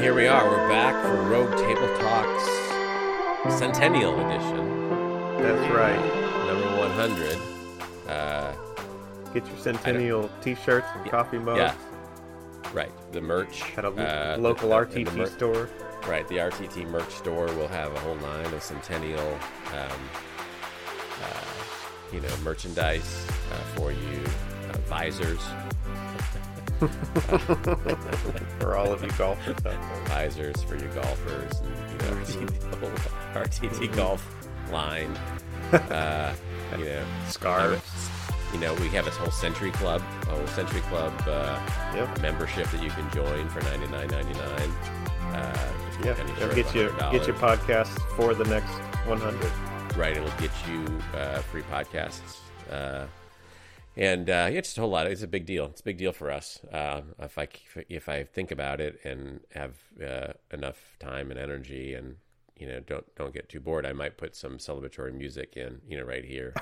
here we are. We're back for Rogue Table Talks Centennial Edition, That's right. number 100. Uh, Get your Centennial T-shirts and coffee mugs yeah. right, the merch. at a uh, local the- RTT the mer- store. Right, the RTT merch store will have a whole line of Centennial, um, uh, you know, merchandise uh, for you, uh, visors, for all of you golfers out there. visors for you golfers, and you know, RTT, the whole RTT golf line. Uh, you know, Scarves. You know, we have a whole Century Club, a whole Century Club uh, Yep. membership that you can join for ninety nine ninety nine. Uh, Yeah, it'll get you get your podcast for the next 100. right it'll get you uh, free podcasts uh, and uh, yeah just a whole lot it's a big deal it's a big deal for us uh, if i if i think about it and have uh, enough time and energy and you know don't don't get too bored i might put some celebratory music in you know right here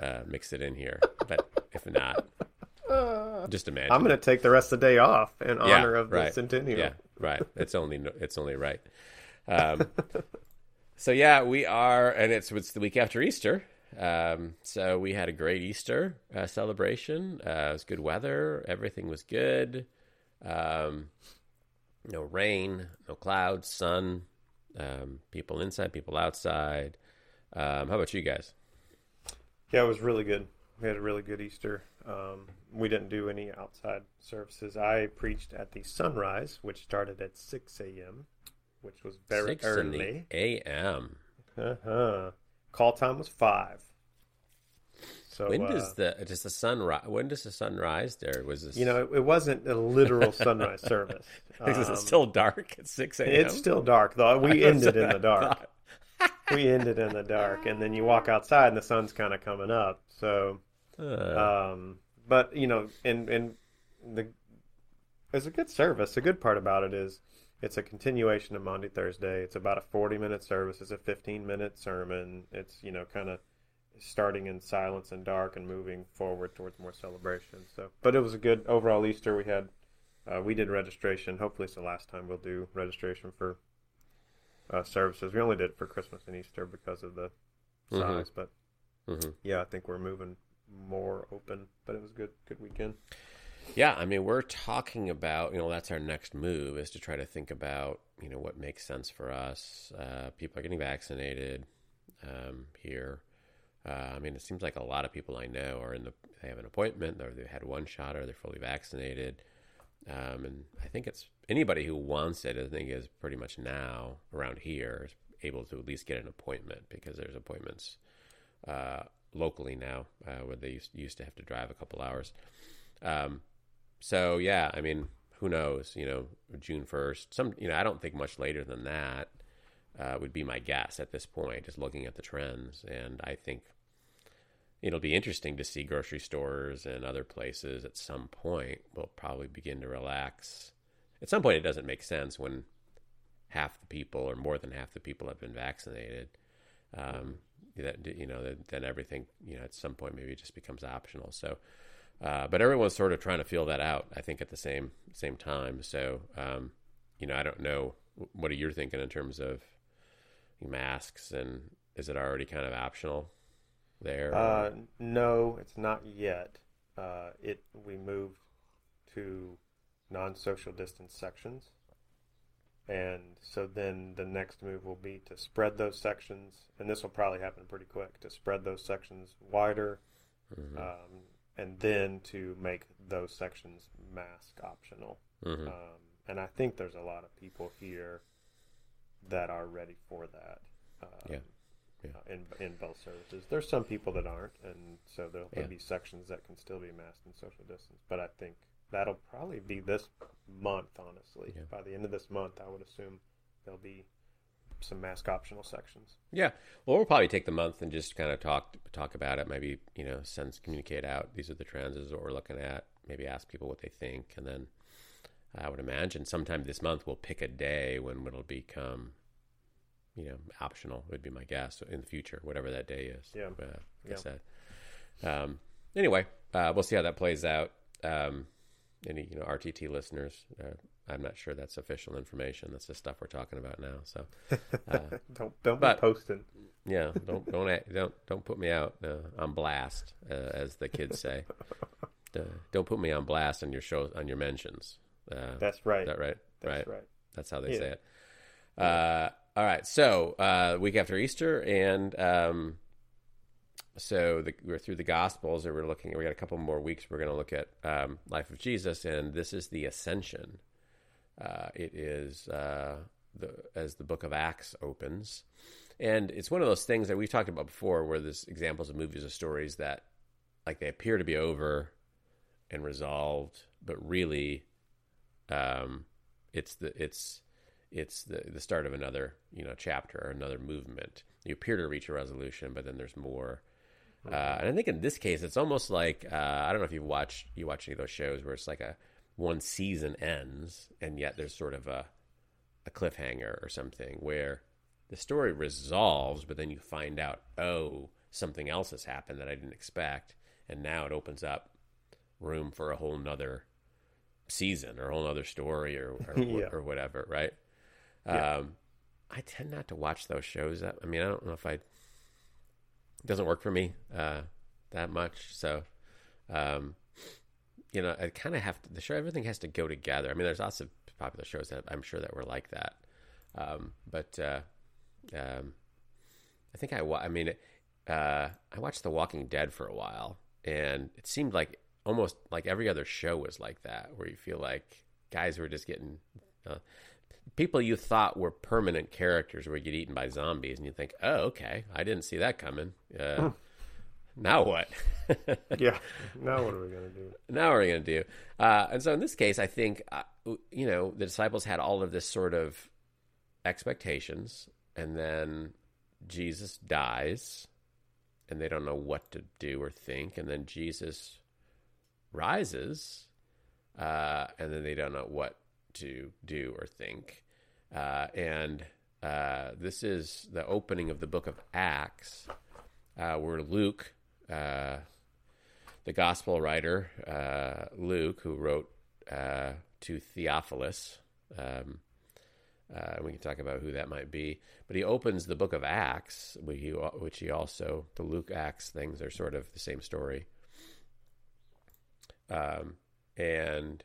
uh, mix it in here but if not just imagine I'm going to take the rest of the day off in Yeah, honor of the. Centennial. Yeah, right. It's only it's only right. Um, so yeah, we are, and it's it's the week after Easter. Um, so we had a great Easter uh, celebration. Uh, it was good weather. Everything was good. Um, no rain, no clouds, sun. Um, people inside, people outside. Um, how about you guys? Yeah, it was really good. We had a really good Easter. Um, we didn't do any outside services. I preached at the sunrise, which started at 6 a.m., which was very Six early. a.m. Uh-huh. Call time was 5. So, When uh, does the does the sun rise? When does the sun rise? There was this. you know, it, it wasn't a literal sunrise service. Is Um, it still dark at six a.m.? It's still dark, though. We ended in the dark. We ended in the dark, and then you walk outside, and the sun's kind of coming up. So, Uh, um, but you know, and and the it's a good service. The good part about it is it's a continuation of Maundy Thursday. It's about a forty minute service. It's a fifteen minute sermon. It's you know kind of starting in silence and dark and moving forward towards more celebration. So, but it was a good overall Easter. We had uh, we did registration. Hopefully, it's the last time we'll do registration for uh, services. We only did it for Christmas and Easter because of the Mhm. size, but mhm. yeah, I think we're moving more open. But it was good, good weekend. Yeah, I mean, we're talking about you know that's our next move is to try to think about you know what makes sense for us. Uh, people are getting vaccinated um, here. Uh, I mean, it seems like a lot of people I know are in the they have an appointment or they've had one shot or they're fully vaccinated. Um, and I think it's anybody who wants it. I think is pretty much now around here is able to at least get an appointment because there's appointments uh, locally now uh, where they used, used to have to drive a couple hours. Um, so yeah, I mean, who knows? You know, June first. Some, you know, I don't think much later than that uh, would be my guess at this point. Just looking at the trends, and I think it'll be interesting to see grocery stores and other places at some point will probably begin to relax. At some point, it doesn't make sense when half the people or more than half the people have been vaccinated. Um, that you know, then, everything you know at some point maybe just becomes optional. So, uh, but everyone's sort of trying to feel that out. I think at the same same time. So, um, you know, I don't know what are you thinking in terms of masks and is it already kind of optional there? Uh, no, it's not yet. Uh, it we moved to non-social distance sections, and so then the next move will be to spread those sections, and this will probably happen pretty quick to spread those sections wider, Mhm. um, and then to make those sections mask optional. Mhm. Um, and I think there's a lot of people here that are ready for that. Um, Yeah. Yeah. uh, in in both services, there's some people that aren't, and so there'll Yeah. be sections that can still be masked and social distance. But I think that'll probably be this month. Honestly, Yeah. by the end of this month, I would assume there'll be some mask optional sections. Yeah. Well, we'll probably take the month and just kind of talk talk about it. Maybe you know, send communicate out. These are the trends. Is what we're looking at. Maybe ask people what they think, and then I would imagine sometime this month we'll pick a day when it'll become, you know, optional. Would be my guess in the future, whatever that day is. Yeah. Uh, like I said. Um, anyway, uh, we'll see how that plays out. Um, any you know RTT listeners, uh, I'm not sure that's official information. That's the stuff we're talking about now. So uh, don't don't but- be posting. yeah, don't don't act, don't don't put me out uh, on blast, uh, as the kids say. Uh, don't put me on blast on your show on your mentions. Uh, That's right. is that right? That's right. right. That's how they Yeah. say it. Uh, all right. So, uh, week after Easter, and um, so the, we're through the Gospels, and we're looking. We got a couple more weeks. We're going to look at um, life of Jesus, and this is the Ascension. Uh, it is uh, the as the Book of Acts opens, and it's one of those things that we've talked about before, where there's examples of movies or stories that, like, they appear to be over and resolved, but really, um, it's the it's it's the the start of another you know chapter or another movement. You appear to reach a resolution, but then there's more. Uh, and I think in this case, it's almost like uh, I don't know if you've watched you watch any of those shows where it's like a one season ends, and yet there's sort of a a cliffhanger or something where the story resolves, but then you find out oh something else has happened that I didn't expect, and now it opens up room for a whole nother season or a whole nother story or or, Yeah. or whatever, right? Yeah. Um, I tend not to watch those shows. I mean, I don't know if I. It doesn't work for me uh, that much. So, um, you know, I kind of have to. The show, everything has to go together. I mean, there's lots of popular shows that I'm sure that were like that. Um, but uh, um, I think I. I mean, uh, I watched The Walking Dead for a while, and it seemed like almost like every other show was like that, where you feel like guys were just getting. Uh, people you thought were permanent characters would get eaten by zombies, and you think, "Oh, okay, I didn't see that coming." Uh, now what? Yeah. Now what are we gonna do? now what are we going to do? Uh, and so in this case, I think uh, you know the disciples had all of this sort of expectations, and then Jesus dies, and they don't know what to do or think, and then Jesus rises, uh, and then they don't know what to do or think, uh, and uh, this is the opening of the book of Acts, uh, where Luke. Uh, the gospel writer uh, Luke, who wrote uh, to Theophilus. Um, we can talk about who that might be, but he opens the book of Acts, which he, which he also the Luke Acts things are sort of the same story. Um, and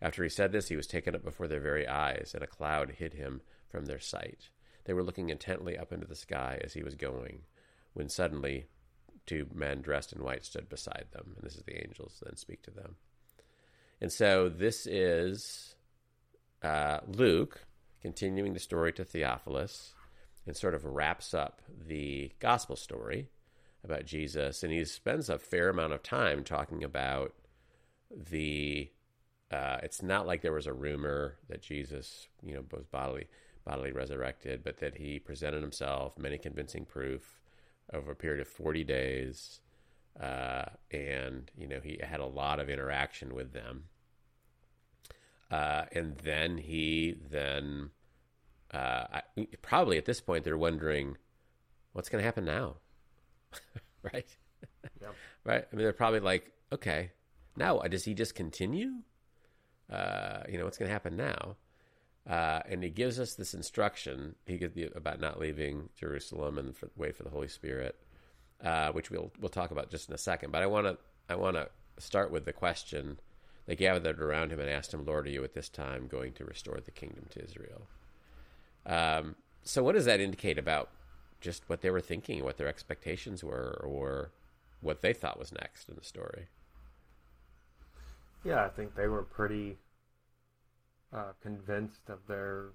After he said this, he was taken up before their very eyes, and a cloud hid him from their sight. They were looking intently up into the sky as he was going, when suddenly two men dressed in white stood beside them, and this is the angels then speak to them. And so this is uh, Luke continuing the story to Theophilus and sort of wraps up the gospel story about Jesus. And he spends a fair amount of time talking about the. Uh, it's not like there was a rumor that Jesus, you know, was bodily bodily resurrected, but that he presented himself, many convincing proof over a period of 40 days. Uh, and, you know, he had a lot of interaction with them. Uh, and then he then, uh, I, probably at this point, they're wondering what's going to happen now. right? Yeah. Right? I mean, they're probably like, okay, now does he just continue? Uh, you know, what's going to happen now? Uh, and he gives us this instruction he gives the, about not leaving Jerusalem and for, wait for the Holy Spirit, uh, which we'll we'll talk about just in a second. But I want to I want to start with the question they gathered around him and asked him, "Lord, are you at this time going to restore the kingdom to Israel?" Um, so what does that indicate about just what they were thinking, what their expectations were, or what they thought was next in the story? Yeah, I think they were pretty uh, convinced of their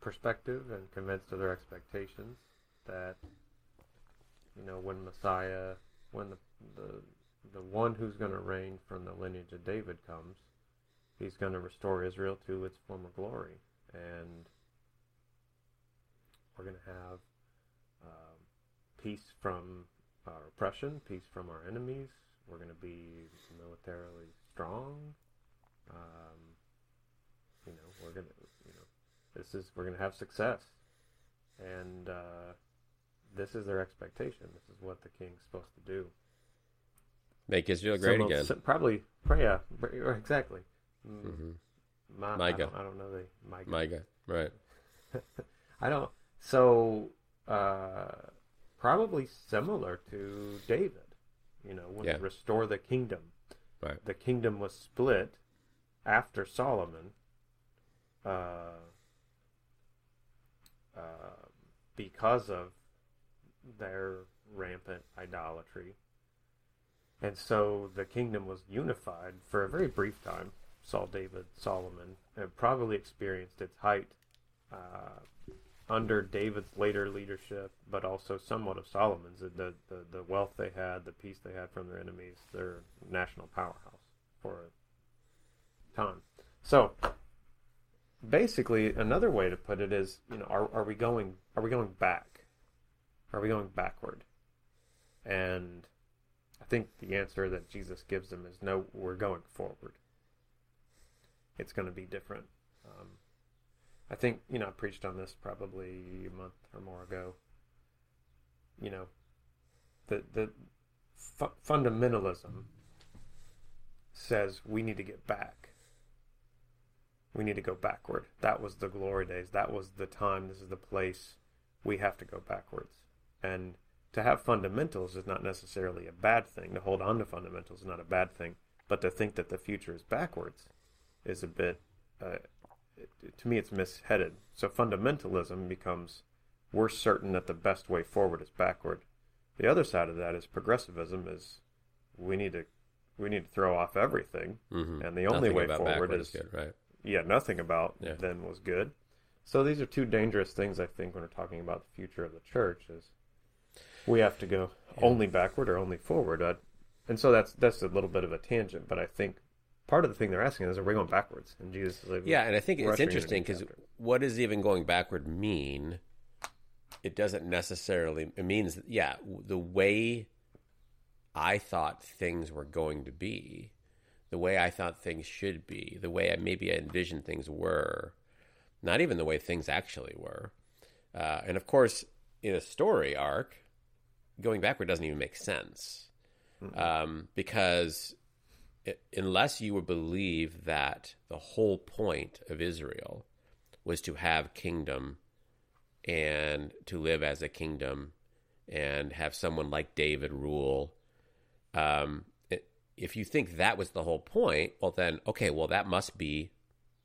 perspective and convinced of their expectations that you know when Messiah, when the the the one who's going to reign from the lineage of David comes, he's going to restore Israel to its former glory, and we're going to have um, peace from our oppression, peace from our enemies. We're going to be militarily strong. Um, you know, we're going to, you know, this is we're going to have success, and uh, this is their expectation. This is what the king's supposed to do. Make Israel great Some again. some- probably, yeah, exactly. Mm, hmm Ma- I, don't, I don't know the Micah. Micah, right? I don't. So uh, probably similar to David. You know, when Yeah. restore the kingdom. Right. The kingdom was split after Solomon. Uh, uh, because of their rampant idolatry. And so the kingdom was unified for a very brief time. Saul, David, Solomon, and probably experienced its height uh, under David's later leadership, but also somewhat of Solomon's. The, the the wealth they had, the peace they had from their enemies, their national powerhouse for a time. So basically, another way to put it is, you know, are are we going are we going back? Are we going backward? And I think the answer that Jesus gives them is no, we're going forward. It's going to be different. I think, you know, I preached on this probably a month or more ago. You know, the, the fu- fundamentalism says we need to get back. We need to go backward. That was the glory days. That was the time. This is the place. We have to go backwards. And to have fundamentals is not necessarily a bad thing. To hold on to fundamentals is not a bad thing. But to think that the future is backwards is a bit, uh, it, to me, it's misheaded. So fundamentalism becomes we're certain that the best way forward is backward. The other side of that is progressivism is we need to we need to throw off everything, hmm and the only Nothing way forward backward is good, right? yeah, nothing about Yeah. then was good. So these are two dangerous things I think when we're talking about the future of the church is we have to go Yeah. only backward or only forward. Uh, and so that's that's a little bit of a tangent, but I think part of the thing they're asking is are we going backwards? And Jesus is like, Yeah, and I think it's ushering in a interesting because what does even going backward mean? It doesn't necessarily. It means, yeah, the way I thought things were going to be, the way I thought things should be, the way I maybe I envisioned things were, not even the way things actually were. Uh, and of course, in a story arc, going backward doesn't even make sense um, because unless you would believe that the whole point of Israel was to have kingdom and to live as a kingdom and have someone like David rule. Um, if you think that was the whole point, well, then okay, well that must be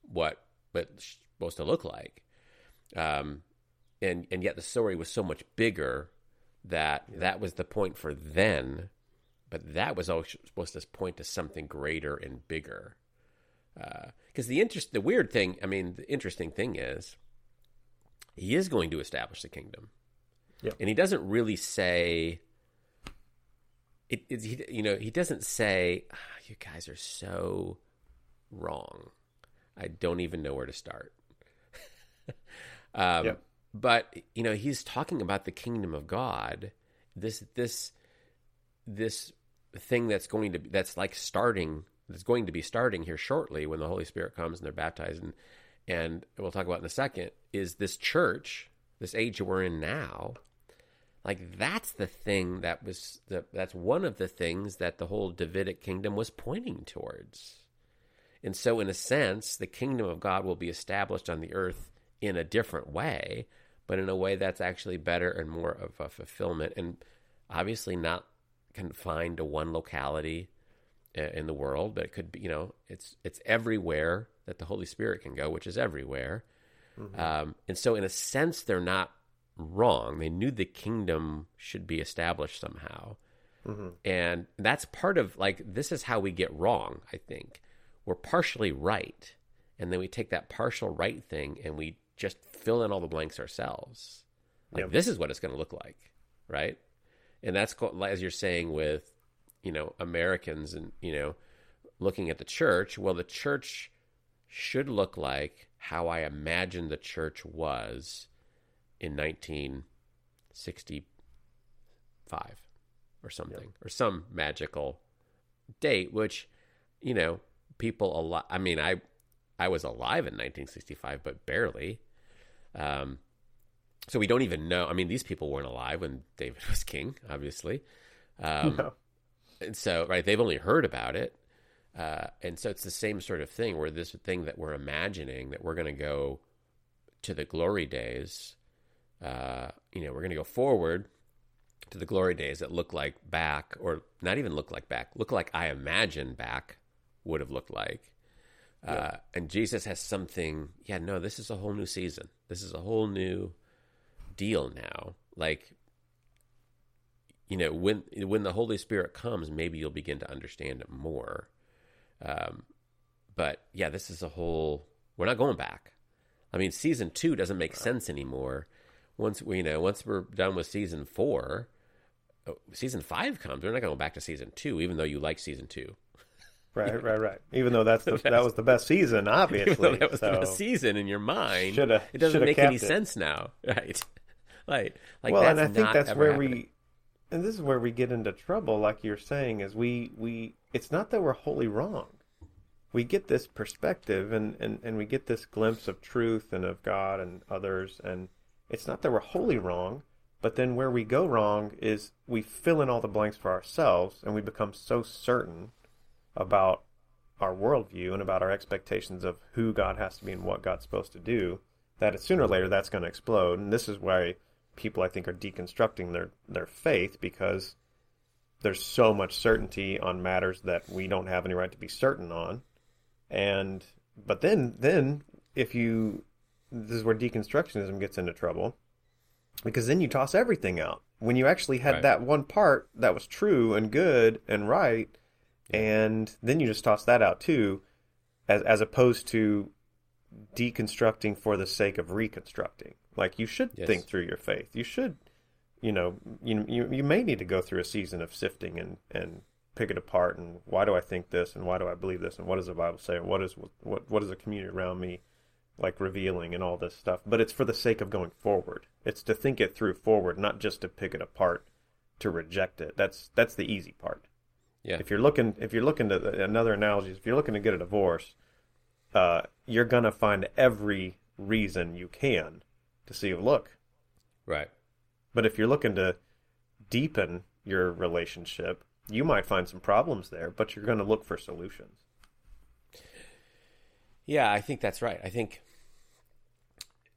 what it's supposed to look like. Um, and and yet the story was so much bigger that that was the point for then, but that was always supposed to point to something greater and bigger. Because the interest, the weird thing, I mean, the interesting thing is, he is going to establish the kingdom, Yep. and he doesn't really say. It, it, he, you know, he doesn't say, "Ah, "You guys are so wrong. I don't even know where to start." um, Yep. But you know, he's talking about the kingdom of God. This this this thing that's going to be that's like starting that's going to be starting here shortly when the Holy Spirit comes and they're baptized and and we'll talk about in a second is this church, this age we're in now. Like that's the thing that was the, that's one of the things that the whole Davidic kingdom was pointing towards. And so in a sense, the kingdom of God will be established on the earth in a different way, but in a way that's actually better and more of a fulfillment and obviously not confined to one locality uh, in the world, but it could be, you know, it's it's everywhere that the Holy Spirit can go, which is everywhere. Mm-hmm. Um, and so, in a sense, they're not wrong. They knew the kingdom should be established somehow. Mm-hmm. And that's part of like, this is how we get wrong, I think. We're partially right. And then we take that partial right thing and we just fill in all the blanks ourselves. Like, yep. this is what it's going to look like, right? And that's, as you're saying, with, you know, Americans and, you know, looking at the church, well, the church should look like how I imagine the church was in 1965 or something, yep. or some magical date, which, you know, people a lot. I mean, I I was alive in 1965, but barely. Um, so we don't even know. I mean, these people weren't alive when David was king, obviously. Um, no. And so, right, they've only heard about it. Uh, and so it's the same sort of thing where this thing that we're imagining that we're going to go to the glory days, uh, you know, we're going to go forward to the glory days that look like back, or not even look like back, look like I imagine back would have looked like. Yeah. Uh, and Jesus has something, yeah, no, this is a whole new season. This is a whole new deal now. Like, you know, when when the Holy Spirit comes, maybe you'll begin to understand it more. Um, but yeah, this is a whole. We're not going back. I mean, season two doesn't make sense anymore. Once we, you know, once we're done with season four, season five comes. We're not going back to season two, even though you like season two. Right, right, right. Even though that's the, that was the best season, obviously. that was so. the best season in your mind. It doesn't make any it. sense now, right? Like, like well, and I think that's where happening. we, and this is where we get into trouble. Like you're saying, is we we it's not that we're wholly wrong. We get this perspective and, and, and we get this glimpse of truth and of God and others. And it's not that we're wholly wrong, but then where we go wrong is we fill in all the blanks for ourselves and we become so certain about our worldview and about our expectations of who God has to be and what God's supposed to do that sooner or later that's going to explode. And this is why people, I think, are deconstructing their, their faith because there's so much certainty on matters that we don't have any right to be certain on. And but then then if you this is where deconstructionism gets into trouble because then you toss everything out. When you actually had right. that one part that was true and good and right, and then you just toss that out too, as as opposed to deconstructing for the sake of reconstructing. Like you should yes. think through your faith. You should, you know, you, you you may need to go through a season of sifting and and pick it apart and why do I think this and why do I believe this and what does the Bible say and what is what what is the community around me like revealing and all this stuff. But it's for the sake of going forward. It's to think it through forward, not just to pick it apart to reject it. That's that's the easy part. Yeah. If you're looking if you're looking to another analogy, if you're looking to get a divorce, uh, you're gonna find every reason you can to see you look. Right. But if you're looking to deepen your relationship, you might find some problems there, but you're going to look for solutions. Yeah, I think that's right. I think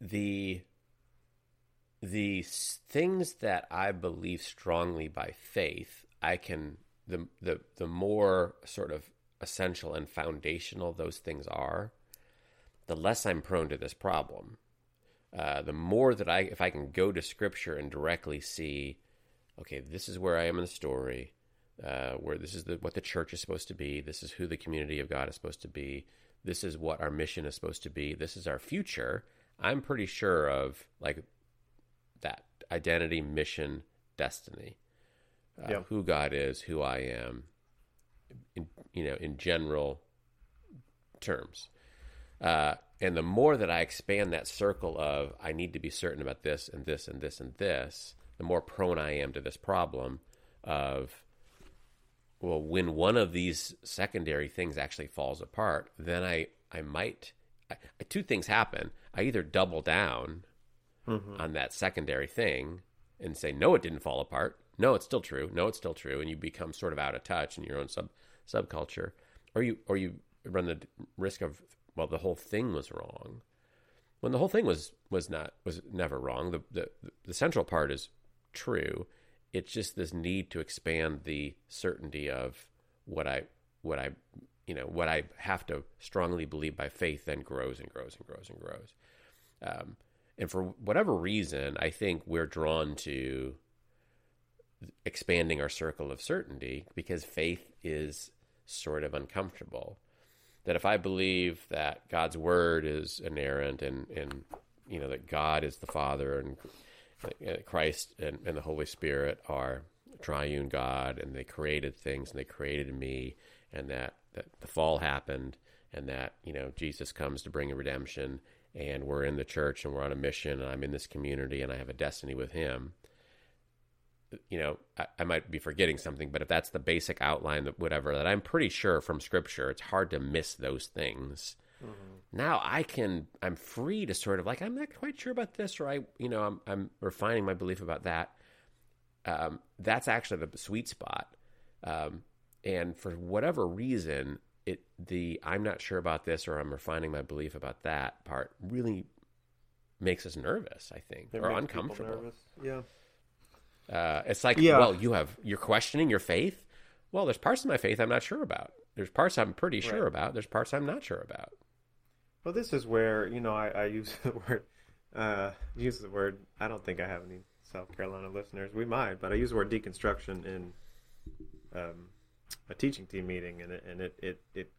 the the things that I believe strongly by faith, I can the the the more sort of essential and foundational those things are, the less I'm prone to this problem. Uh, the more that I, if I can go to Scripture and directly see, okay, this is where I am in the story uh, where this is the, what the church is supposed to be. This is who the community of God is supposed to be. This is what our mission is supposed to be. This is our future. I'm pretty sure of like that identity, mission, destiny, uh, yep. who God is, who I am, in, you know, in general terms. Uh, and the more that I expand that circle of I need to be certain about this and this and this and this, the more prone I am to this problem of well, when one of these secondary things actually falls apart, then I I might I, two things happen. I either double down mm-hmm. on that secondary thing and say no, it didn't fall apart. No, it's still true. No, it's still true, and you become sort of out of touch in your own sub subculture, or you or you run the risk of well, the whole thing was wrong. When the whole thing was was not was never wrong. The the the central part is true it's just this need to expand the certainty of what I what I you know what I have to strongly believe by faith then grows and grows and grows and grows. Um, and for whatever reason, I think we're drawn to expanding our circle of certainty because faith is sort of uncomfortable. That if I believe that God's word is inerrant and, and you know that God is the Father and Christ and, and the Holy Spirit are triune God and they created things and they created me and that, that the fall happened and that you know Jesus comes to bring a redemption and we're in the church and we're on a mission and I'm in this community and I have a destiny with him you know, I, I, might be forgetting something, but if that's the basic outline, that whatever, that I'm pretty sure from scripture, it's hard to miss those things. Mm-hmm. Now I can, I'm free to sort of like, I'm not quite sure about this, or I, you know, I'm, I'm refining my belief about that. Um, that's actually the sweet spot. Um, and for whatever reason, it, the, I'm not sure about this, or I'm refining my belief about that part really makes us nervous, I think, it or uncomfortable. Yeah. Uh, it's like, yeah. well, you have you're questioning your faith. Well, there's parts of my faith I'm not sure about. There's parts I'm pretty sure right. about. There's parts I'm not sure about. Well, this is where you know I, I use the word uh, use the word. I don't think I have any South Carolina listeners. We might, but I use the word deconstruction in um, a teaching team meeting, and it and it it, it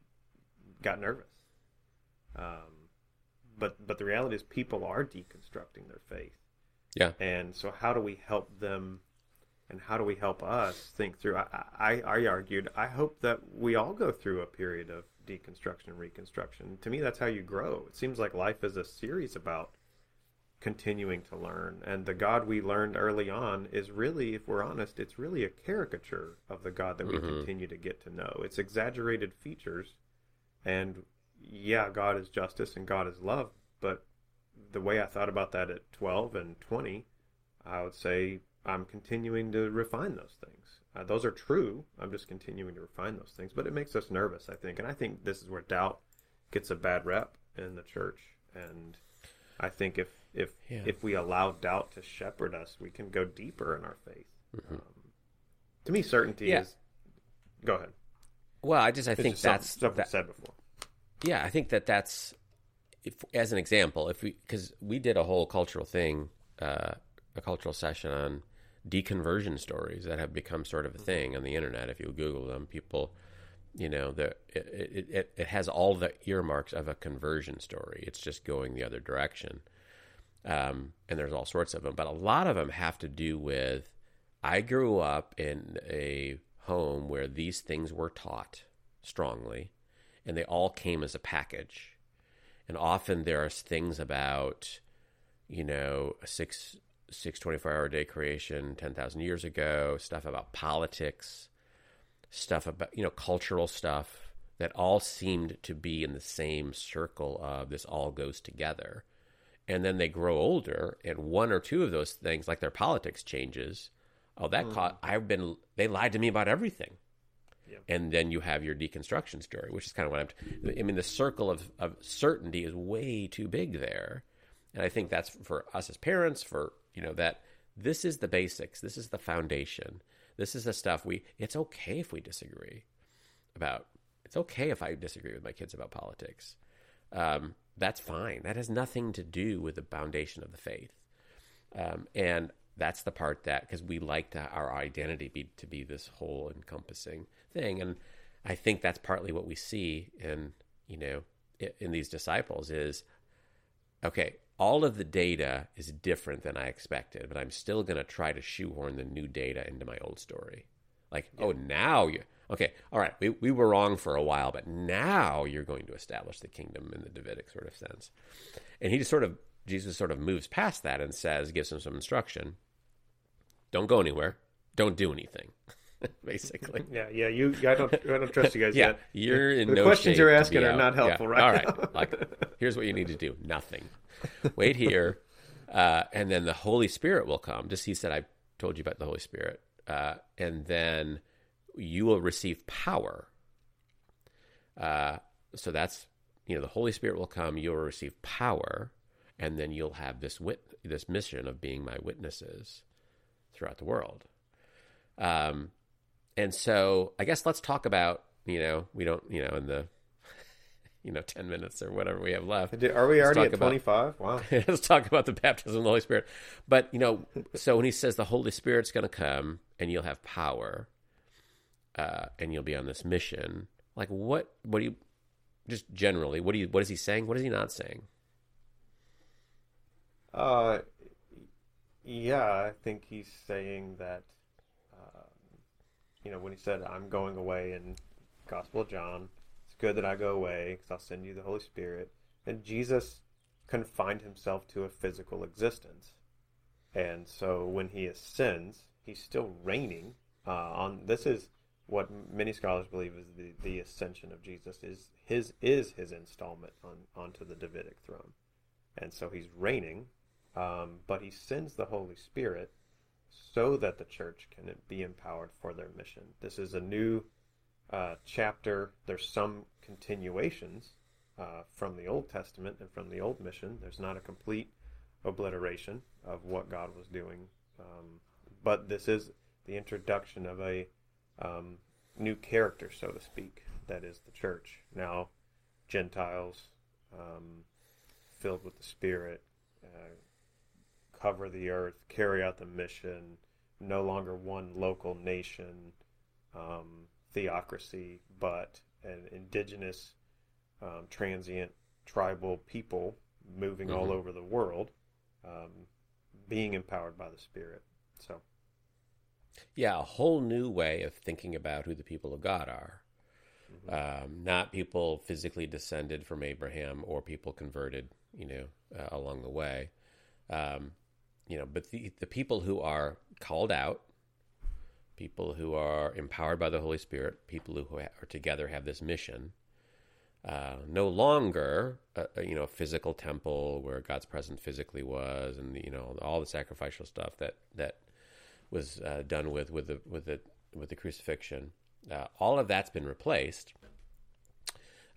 got nervous. Um, but but the reality is, people are deconstructing their faith. Yeah. And so, how do we help them, and how do we help us think through? I, I, I argued, I hope that we all go through a period of deconstruction and reconstruction. To me, that's how you grow. It seems like life is a series about continuing to learn. And the God we learned early on is really, if we're honest, it's really a caricature of the God that we mm-hmm. continue to get to know. It's exaggerated features. And yeah, God is justice and God is love, but the way I thought about that at 12 and 20, I would say I'm continuing to refine those things. Uh, those are true. I'm just continuing to refine those things, but it makes us nervous, I think. And I think this is where doubt gets a bad rep in the church. And I think if if yeah. if we allow doubt to shepherd us, we can go deeper in our faith. Mm-hmm. Um, to me, certainty yeah. is. Go ahead. Well, I just I it's think that's something, that, said before. Yeah, I think that that's if, as an example, if we because we did a whole cultural thing, uh, a cultural session on deconversion stories that have become sort of a thing on the internet. If you Google them, people, you know, the it, it, it, it has all the earmarks of a conversion story. It's just going the other direction, um, and there's all sorts of them. But a lot of them have to do with I grew up in a home where these things were taught strongly, and they all came as a package and often there are things about you know a six six 24 hour day creation 10,000 years ago stuff about politics stuff about you know cultural stuff that all seemed to be in the same circle of this all goes together and then they grow older and one or two of those things like their politics changes oh that mm. caught i've been they lied to me about everything and then you have your deconstruction story, which is kind of what I'm. I mean, the circle of, of certainty is way too big there, and I think that's for us as parents. For you know that this is the basics. This is the foundation. This is the stuff we. It's okay if we disagree about. It's okay if I disagree with my kids about politics. Um, that's fine. That has nothing to do with the foundation of the faith. Um, and that's the part that because we like to our identity be to be this whole encompassing thing and i think that's partly what we see in you know in these disciples is okay all of the data is different than i expected but i'm still going to try to shoehorn the new data into my old story like yeah. oh now you okay all right we, we were wrong for a while but now you're going to establish the kingdom in the davidic sort of sense and he just sort of jesus sort of moves past that and says gives him some instruction don't go anywhere. Don't do anything. Basically. Yeah, yeah. You, I don't, I don't trust you guys yeah, yet. You're in the no questions you're asking are out. not helpful, yeah. right? All right. Like, here's what you need to do. Nothing. Wait here, uh, and then the Holy Spirit will come. Just he said, I told you about the Holy Spirit, uh, and then you will receive power. Uh, so that's you know the Holy Spirit will come. You will receive power, and then you'll have this wit this mission of being my witnesses throughout the world. Um, and so I guess let's talk about, you know, we don't, you know, in the, you know ten minutes or whatever we have left. Are we already at 25? Wow. Let's talk about the baptism of the Holy Spirit. But you know, so when he says the Holy Spirit's going to come and you'll have power, uh, and you'll be on this mission, like what? What do you? Just generally, what do you? What is he saying? What is he not saying? Uh, yeah, I think he's saying that, you know, when he said, I'm going away in Gospel of John, it's good that I go away because I'll send you the Holy Spirit. And Jesus confined himself to a physical existence. And so when he ascends, he's still reigning uh, on this is what many scholars believe is the, the ascension of Jesus is his is his installment on onto the Davidic throne. And so he's reigning um, but he sends the Holy Spirit so that the church can be empowered for their mission. This is a new uh, chapter. There's some continuations uh, from the Old Testament and from the old mission. There's not a complete obliteration of what God was doing, um, but this is the introduction of a um, new character, so to speak, that is the church. Now, Gentiles um, filled with the Spirit. Uh, cover the earth, carry out the mission, no longer one local nation um, theocracy, but an indigenous, um, transient, tribal people moving all Mhm. over the world, um, being empowered by the Spirit. So, Yeah, a whole new way of thinking about who the people of God are. Um, not people physically descended from Abraham or people converted, you know, uh, along the way. Um, you know, but the the people who are called out, people who are empowered by the Holy Spirit, people who are together have this mission. Uh, no longer, a, a, you know, a physical temple where God's presence physically was, and you know, all the sacrificial stuff that that was uh, done with with the with the with the crucifixion. Uh, all of that's been replaced,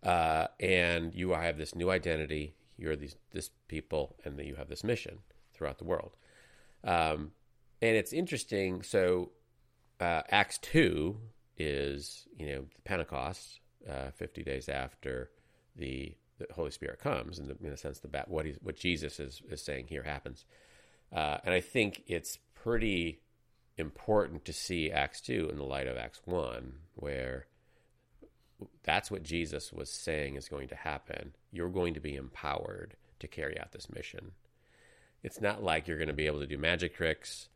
uh, and you have this new identity. You're these this people, and you have this mission throughout the world. Um, and it's interesting. So uh, Acts two is you know Pentecost, uh, fifty days after the, the Holy Spirit comes, and in a sense, the what what Jesus is is saying here happens. Uh, and I think it's pretty important to see Acts 2 in the light of Acts 1, where that's what Jesus was saying is going to happen. You're going to be empowered to carry out this mission. It's not like you're going to be able to do magic tricks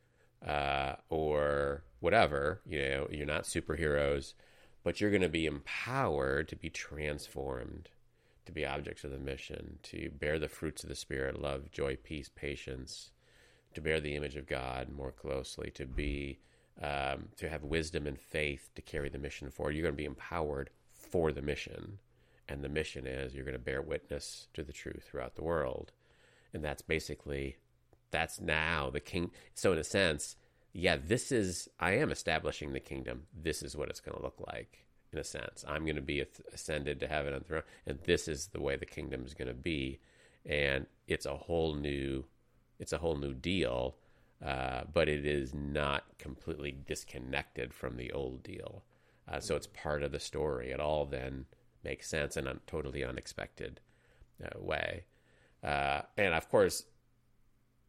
uh, or whatever. You know, you're not superheroes, but you're going to be empowered to be transformed, to be objects of the mission, to bear the fruits of the Spirit love, joy, peace, patience to bear the image of God more closely, to be um, to have wisdom and faith to carry the mission forward. You're going to be empowered for the mission, and the mission is you're going to bear witness to the truth throughout the world, and that's basically that's now the king. So in a sense, yeah, this is I am establishing the kingdom. This is what it's going to look like. In a sense, I'm going to be ascended to heaven and throne, and this is the way the kingdom is going to be, and it's a whole new it's a whole new deal, uh, but it is not completely disconnected from the old deal. Uh, so it's part of the story. It all then makes sense in a totally unexpected uh, way. Uh, and of course,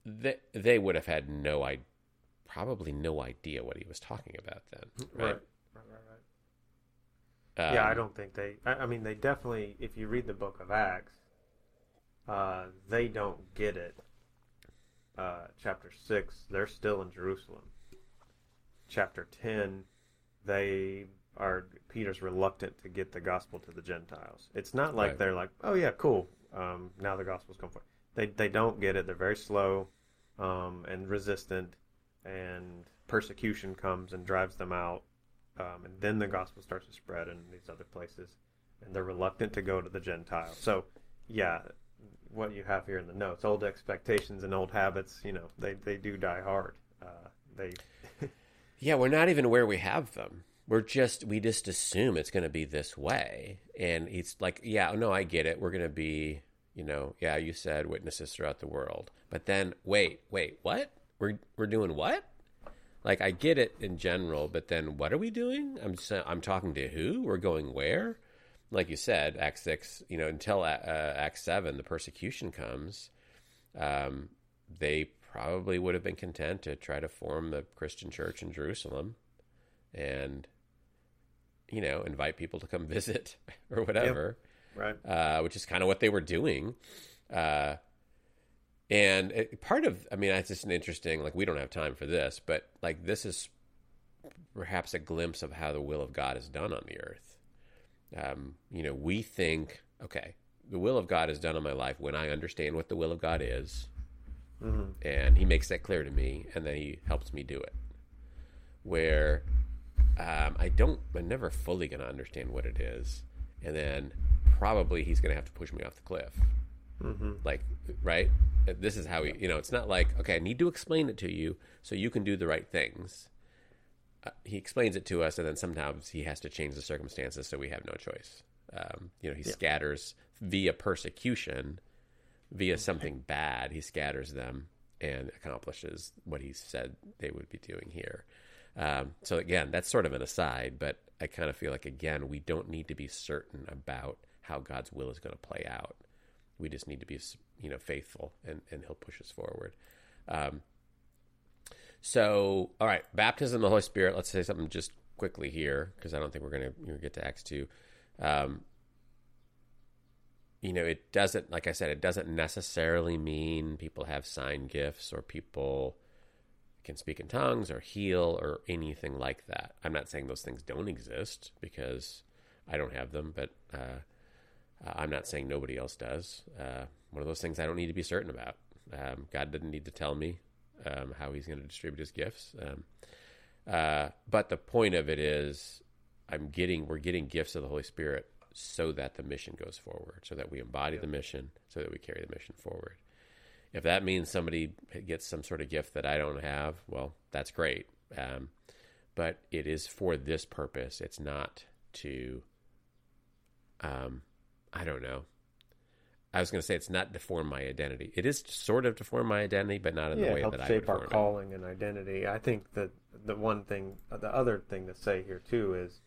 they, they would have had no idea, probably no idea what he was talking about then. Right. right, right, right. Um, yeah, I don't think they. I, I mean, they definitely. If you read the book of Acts, uh, they don't get it. Uh, chapter six, they're still in Jerusalem. Chapter ten, they are. Peter's reluctant to get the gospel to the Gentiles. It's not like Right. they're like, oh yeah, cool. Um, now the gospel's come forth. They they don't get it. They're very slow, um, and resistant, and persecution comes and drives them out. Um, and then the gospel starts to spread in these other places, and they're reluctant to go to the Gentiles. So, yeah, what you have here in the notes, old expectations and old habits, you know, they, they do die hard. Uh, they, Yeah, we're not even where we have them. We're just we just assume it's going to be this way, and it's like, yeah, no, I get it. We're going to be, you know, yeah, you said witnesses throughout the world, but then wait, wait, what? We're we're doing what? Like I get it in general, but then what are we doing? I'm sa- I'm talking to who? We're going where? like you said, Acts six, you know, until uh, Acts seven, the persecution comes. Um, they probably would have been content to try to form the Christian church in Jerusalem, and you know, invite people to come visit or whatever. Right. Uh, which is kind of what they were doing. Uh, and it, part of, I mean, it's just an interesting, like, we don't have time for this, but like, this is perhaps a glimpse of how the will of God is done on the earth. Um, you know, we think, okay, the will of God is done in my life when I understand what the will of God is, Mm-hmm. and He makes that clear to me, and then He helps me do it. Where um, I don't, I'm never fully going to understand what it is, and then probably He's going to have to push me off the cliff. Mm-hmm. Like, right? This is how he, you know, it's not like, okay, I need to explain it to you so you can do the right things. Uh, he explains it to us, and then sometimes he has to change the circumstances, so we have no choice. Um, you know, he Yeah. scatters via persecution, via something bad. He scatters them and accomplishes what he said they would be doing here. Um, so again, that's sort of an aside, but I kind of feel like again, we don't need to be certain about how God's will is going to play out. We just need to be, you know, faithful, and and He'll push us forward. Um, so, all right, baptism of the Holy Spirit. Let's say something just quickly here because I don't think we're going to get to Acts two. Um, you know, it doesn't, like I said, it doesn't necessarily mean people have sign gifts or people can speak in tongues or heal or anything like that. I'm not saying those things don't exist because I don't have them, but uh, I'm not saying nobody else does. Uh, one of those things I don't need to be certain about. Um, God didn't need to tell me um, how He's going to distribute His gifts. Um, uh, but the point of it is, I'm getting we're getting gifts of the Holy Spirit so that the mission goes forward, so that we embody the mission, so that we carry the mission forward. If that means somebody gets some sort of gift that I don't have, well, that's great. Um, but it is for this purpose. It's not to, um, I don't know. I was going to say it's not to form my identity. It is sort of to form my identity, but not in yeah, the way help that I shape our form it. calling and identity. I think that the one thing, the other thing to say here too is,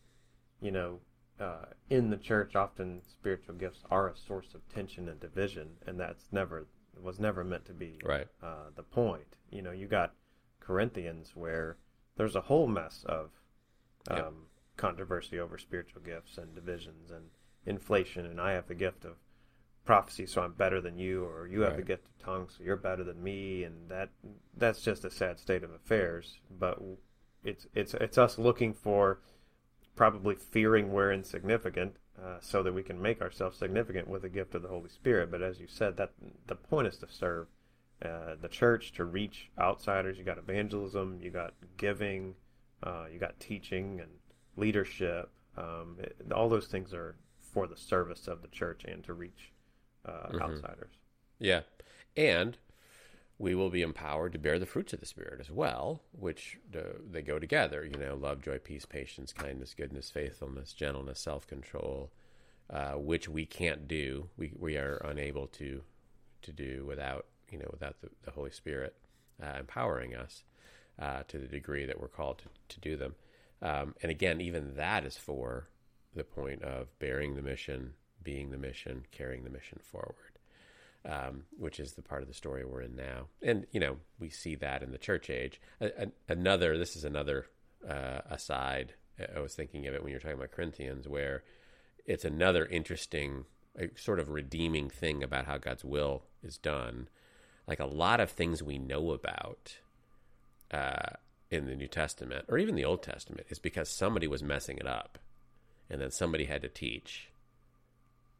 you know, uh, in the church, often spiritual gifts are a source of tension and division, and that's never was never meant to be Right. uh, the point. You know, you got Corinthians where there's a whole mess of um, Yep. controversy over spiritual gifts and divisions and inflation, and I have the gift of prophecy, so I'm better than you, or you have the gift of tongues, so you're better than me, and that that's just a sad state of affairs. But it's it's it's us looking for probably fearing we're insignificant, uh, so that we can make ourselves significant with the gift of the Holy Spirit. But as you said, that the point is to serve uh, the church, to reach outsiders. You got evangelism, you got giving, uh, you got teaching and leadership. Um, it, all those things are for the service of the church and to reach uh, Mhm. outsiders. Yeah. And we will be empowered to bear the fruits of the Spirit as well, which uh, they go together, you know, love, joy, peace, patience, kindness, goodness, faithfulness, gentleness, self control, uh, which we can't do. We, we are unable to to do without, you know, without the, the Holy Spirit uh, empowering us uh, to the degree that we're called to, to do them. Um, and again, even that is for the point of bearing the mission, being the mission, carrying the mission forward um, which is the part of the story we're in now. And you know, we see that in the church age. A, another, this is another uh, aside. I was thinking of it when you're talking about Corinthians, where it's another interesting, sort of redeeming thing about how God's will is done. Like a lot of things we know about uh, in the New Testament or even the Old Testament is because somebody was messing it up, and then somebody had to teach,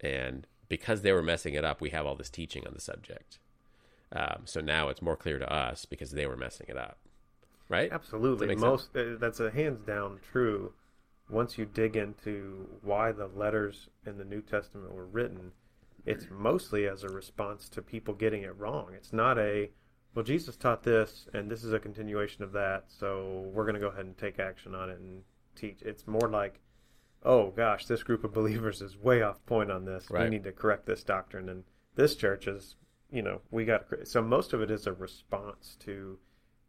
and because they were messing it up, we have all this teaching on the subject. Um, so now it's more clear to us because they were messing it up, right? Absolutely, make most uh, that's a hands down true. Once you dig into why the letters in the New Testament were written, it's mostly as a response to people getting it wrong. It's not a well, Jesus taught this, and this is a continuation of that, so we're going to go ahead and take action on it and teach. It's more like, oh gosh, this group of believers is way off point on this. We need to correct this doctrine, and this church is, you know, we got to. so most of it is a response to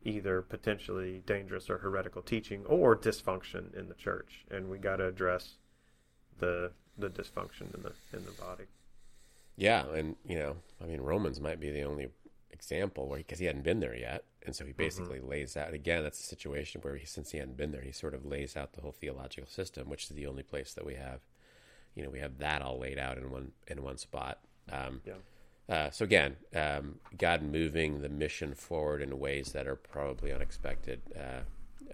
either potentially dangerous or heretical teaching or dysfunction in the church, and we got to address the the dysfunction in the in the body. Yeah, and you know, I mean, Romans might be the only example where because he, hadn't been there yet, and so he Mm-hmm. basically lays out again. That's a situation where he, since he hadn't been there, he sort of lays out the whole theological system, which is the only place that we have. You know, we have that all laid out in one in one spot. Um, Yeah. uh, so again, um, God moving the mission forward in ways that are probably unexpected uh,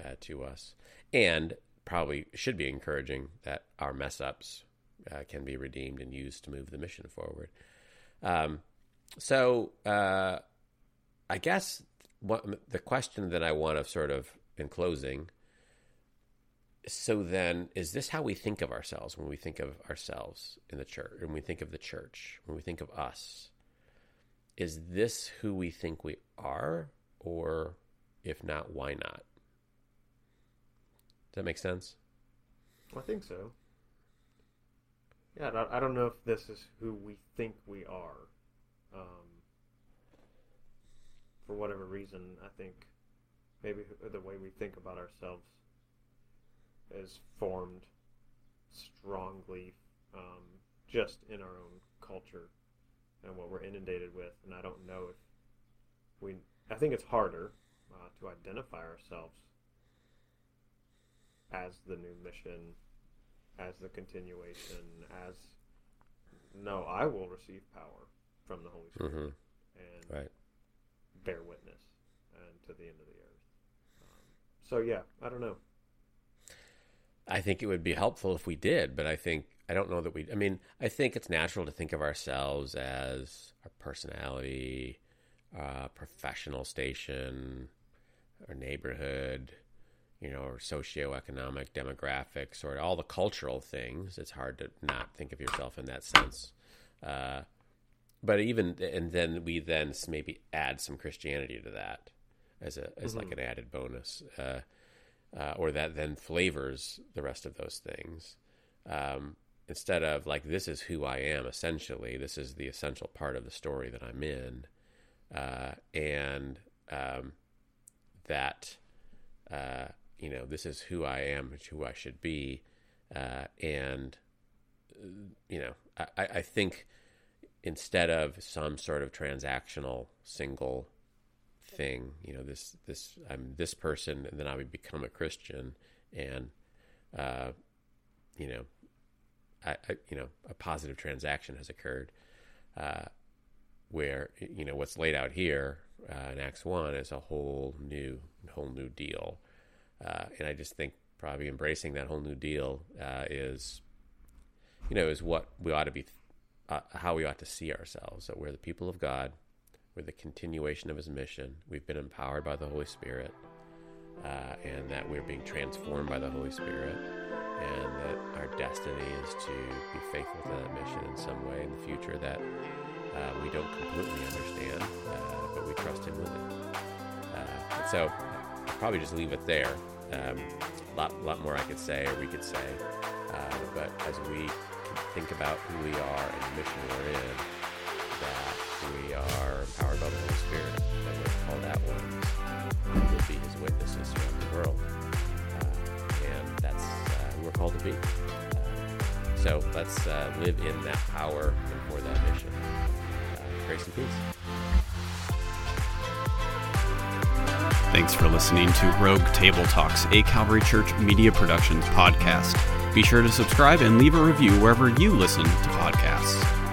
uh, to us, and probably should be encouraging that our mess ups uh, can be redeemed and used to move the mission forward. Um, so uh, I guess what, the question that I want to sort of in closing. So then, is this how we think of ourselves when we think of ourselves in the church? When we think of the church, when we think of us, is this who we think we are, or if not, why not? Does that make sense? I think so. Yeah, I- I don't know if this is who we think we are. Um, for whatever reason, I think maybe the way we think about ourselves is formed strongly um, just in our own culture and what we're inundated with. And I don't know if we. I think it's harder uh, to identify ourselves as the new mission, as the continuation, as no, I will receive power from the Holy Spirit Mm-hmm. and Right. bear witness and to the end of the earth. Um, so yeah, I don't know. I think it would be helpful if we did, but I think I don't know that we. I mean, I think it's natural to think of ourselves as our personality, uh, professional station, our neighborhood, you know, or socioeconomic demographics, or all the cultural things. It's hard to not think of yourself in that sense. Uh, but even and then we then maybe add some Christianity to that as a as like an added bonus. Uh, uh, or that then flavors the rest of those things. Um, instead of like, this is who I am essentially, this is the essential part of the story that I'm in. Uh, and um, that, uh, you know, this is who I am, who I should be. Uh, and, uh, you know, I I think instead of some sort of transactional single thing. You know, this this I'm this person, and then I would become a Christian, and uh, you know, I, I you know a positive transaction has occurred, uh, where you know what's laid out here uh, in Acts one is a whole new whole new deal, uh, and I just think probably embracing that whole new deal uh, is, you know, is what we ought to be, uh, how we ought to see ourselves. That we're the people of God we're the continuation of his mission. We've been empowered by the Holy Spirit, uh, and that we're being transformed by the Holy Spirit, and that our destiny is to be faithful to that mission in some way in the future that uh, we don't completely understand, uh, but we trust Him with it. Uh, so I'll probably just leave it there. Um, lot, lot more I could say, or we could say, uh, but as we think about who we are and the mission we're in, that we are empowered by the Holy Spirit, that we're called out ones, who will be His witnesses throughout the world, uh, and that's uh, who we're called to be. Uh, so let's uh, live in that power and for that mission. Uh, grace and peace. Thanks for listening to Rogue Table Talks, a Calvary Church Media Productions podcast. Be sure to subscribe and leave a review wherever you listen to podcasts.